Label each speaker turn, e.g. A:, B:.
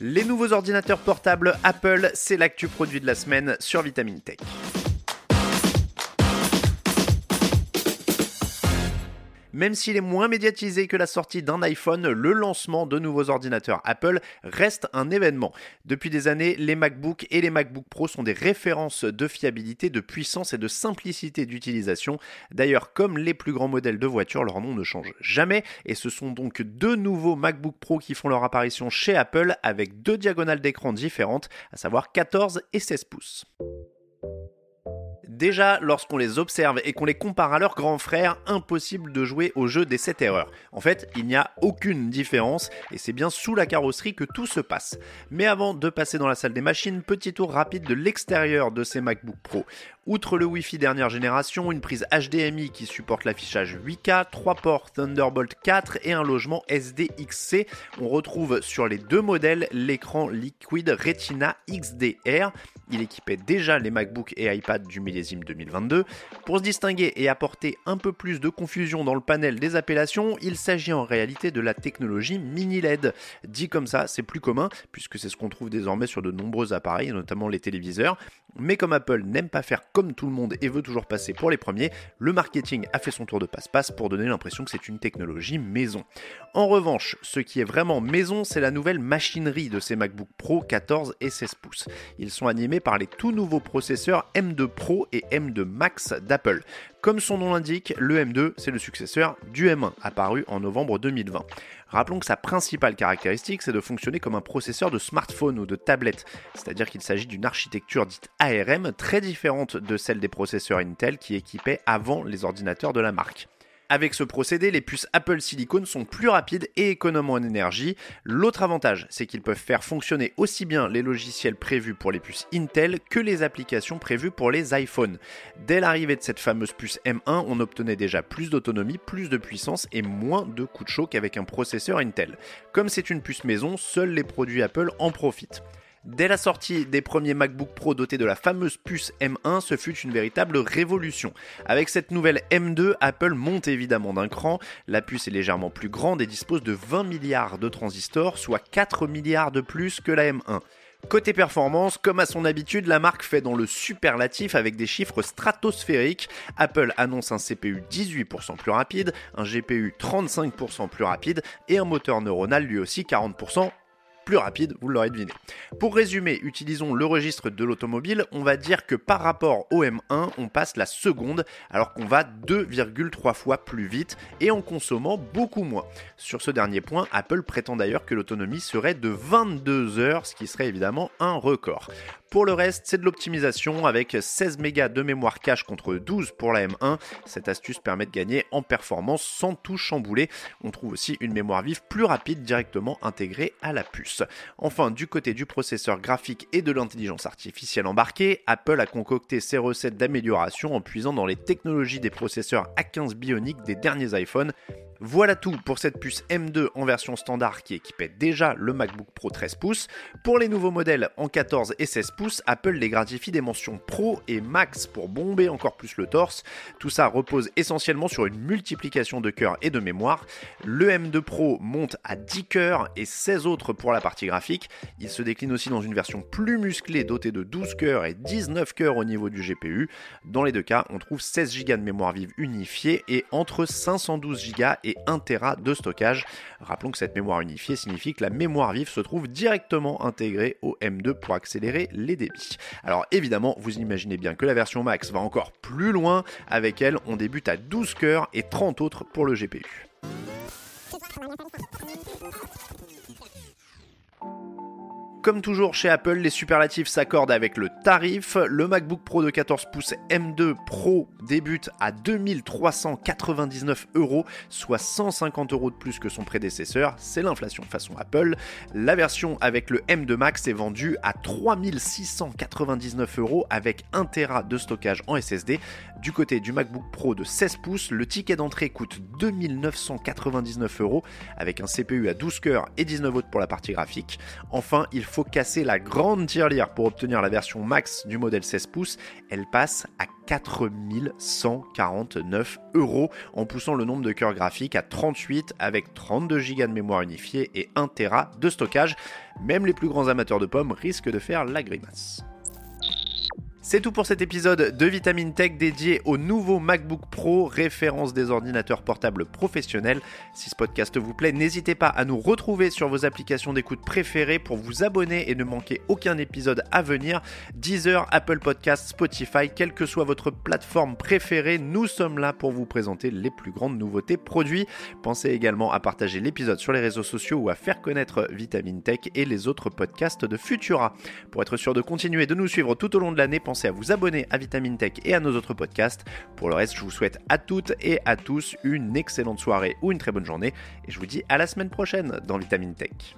A: Les nouveaux ordinateurs portables Apple, c'est l'actu produit de la semaine sur Vitamine Tech. Même s'il est moins médiatisé que la sortie d'un iPhone, le lancement de nouveaux ordinateurs Apple reste un événement. Depuis des années, les MacBook et les MacBook Pro sont des références de fiabilité, de puissance et de simplicité d'utilisation. D'ailleurs, comme les plus grands modèles de voitures, leur nom ne change jamais et ce sont donc deux nouveaux MacBook Pro qui font leur apparition chez Apple avec deux diagonales d'écran différentes, à savoir 14 et 16 pouces. Déjà, lorsqu'on les observe et qu'on les compare à leurs grands frères, impossible de jouer au jeu des 7 erreurs. En fait, il n'y a aucune différence et c'est bien sous la carrosserie que tout se passe. Mais avant de passer dans la salle des machines, petit tour rapide de l'extérieur de ces MacBook Pro. Outre le Wi-Fi dernière génération, une prise HDMI qui supporte l'affichage 8K, 3 ports Thunderbolt 4 et un logement SDXC, on retrouve sur les deux modèles l'écran Liquid Retina XDR. Il équipait déjà les MacBook et iPad du millésime 2022. Pour se distinguer et apporter un peu plus de confusion dans le panel des appellations, il s'agit en réalité de la technologie mini LED. Dit comme ça, c'est plus commun puisque c'est ce qu'on trouve désormais sur de nombreux appareils, notamment les téléviseurs. Mais comme Apple n'aime pas faire comme tout le monde et veut toujours passer pour les premiers, le marketing a fait son tour de passe-passe pour donner l'impression que c'est une technologie maison. En revanche, ce qui est vraiment maison, c'est la nouvelle machinerie de ces MacBook Pro 14 et 16 pouces. Ils sont animés par les tout nouveaux processeurs M2 Pro et M2 Max d'Apple. Comme son nom l'indique, le M2, c'est le successeur du M1, apparu en novembre 2020. Rappelons que sa principale caractéristique, c'est de fonctionner comme un processeur de smartphone ou de tablette, c'est-à-dire qu'il s'agit d'une architecture dite ARM très différente de celle des processeurs Intel qui équipaient avant les ordinateurs de la marque. Avec ce procédé, les puces Apple Silicon sont plus rapides et économes en énergie. L'autre avantage, c'est qu'ils peuvent faire fonctionner aussi bien les logiciels prévus pour les puces Intel que les applications prévues pour les iPhones. Dès l'arrivée de cette fameuse puce M1, on obtenait déjà plus d'autonomie, plus de puissance et moins de coups de chaud qu'avec un processeur Intel. Comme c'est une puce maison, seuls les produits Apple en profitent. Dès la sortie des premiers MacBook Pro dotés de la fameuse puce M1, ce fut une véritable révolution. Avec cette nouvelle M2, Apple monte évidemment d'un cran. La puce est légèrement plus grande et dispose de 20 milliards de transistors, soit 4 milliards de plus que la M1. Côté performance, comme à son habitude, la marque fait dans le superlatif avec des chiffres stratosphériques. Apple annonce un CPU 18% plus rapide, un GPU 35% plus rapide et un moteur neuronal lui aussi 40% plus rapide, vous l'aurez deviné. Pour résumer, utilisons le registre de l'automobile, on va dire que par rapport au M1, on passe la seconde alors qu'on va 2,3 fois plus vite et en consommant beaucoup moins. Sur ce dernier point, Apple prétend d'ailleurs que l'autonomie serait de 22 heures, ce qui serait évidemment un record. Pour le reste, c'est de l'optimisation avec 16 mégas de mémoire cache contre 12 pour la M1. Cette astuce permet de gagner en performance sans tout chambouler. On trouve aussi une mémoire vive plus rapide directement intégrée à la puce. Enfin, du côté du processeur graphique et de l'intelligence artificielle embarquée, Apple a concocté ses recettes d'amélioration en puisant dans les technologies des processeurs A15 bioniques des derniers iPhones voilà tout pour cette puce M2 en version standard qui équipait déjà le MacBook Pro 13 pouces. Pour les nouveaux modèles en 14 et 16 pouces, Apple les gratifie des mentions Pro et Max pour bomber encore plus le torse. Tout ça repose essentiellement sur une multiplication de cœurs et de mémoire. Le M2 Pro monte à 10 cœurs et 16 autres pour la partie graphique. Il se décline aussi dans une version plus musclée dotée de 12 cœurs et 19 cœurs au niveau du GPU. Dans les deux cas, on trouve 16 Go de mémoire vive unifiée et entre 512 Go et 1 Tera de stockage. Rappelons que cette mémoire unifiée signifie que la mémoire vive se trouve directement intégrée au M2 pour accélérer les débits. Alors évidemment, vous imaginez bien que la version Max va encore plus loin. Avec elle, on débute à 12 cœurs et 30 autres pour le GPU. Comme toujours chez Apple, les superlatifs s'accordent avec le tarif. Le MacBook Pro de 14 pouces M2 Pro débute à 2399 euros, soit 150 euros de plus que son prédécesseur. C'est l'inflation façon Apple. La version avec le M2 Max est vendue à 3699 euros avec 1 Tera de stockage en SSD. Du côté du MacBook Pro de 16 pouces, le ticket d'entrée coûte 2999 euros avec un CPU à 12 cœurs et 19 volts pour la partie graphique. Enfin, il faut casser la grande tirelire pour obtenir la version max du modèle 16 pouces. Elle passe à 4149 euros en poussant le nombre de cœurs graphiques à 38 avec 32 Go de mémoire unifiée et 1 Tera de stockage. Même les plus grands amateurs de pommes risquent de faire la grimace. C'est tout pour cet épisode de Vitamine Tech dédié au nouveau MacBook Pro, référence des ordinateurs portables professionnels. Si ce podcast vous plaît, n'hésitez pas à nous retrouver sur vos applications d'écoute préférées pour vous abonner et ne manquer aucun épisode à venir. Deezer, Apple Podcasts, Spotify, quelle que soit votre plateforme préférée, nous sommes là pour vous présenter les plus grandes nouveautés produits. Pensez également à partager l'épisode sur les réseaux sociaux ou à faire connaître Vitamine Tech et les autres podcasts de Futura. Pour être sûr de continuer de nous suivre tout au long de l'année, à vous abonner à Vitamine Tech et à nos autres podcasts. Pour le reste, je vous souhaite à toutes et à tous une excellente soirée ou une très bonne journée et je vous dis à la semaine prochaine dans Vitamine Tech.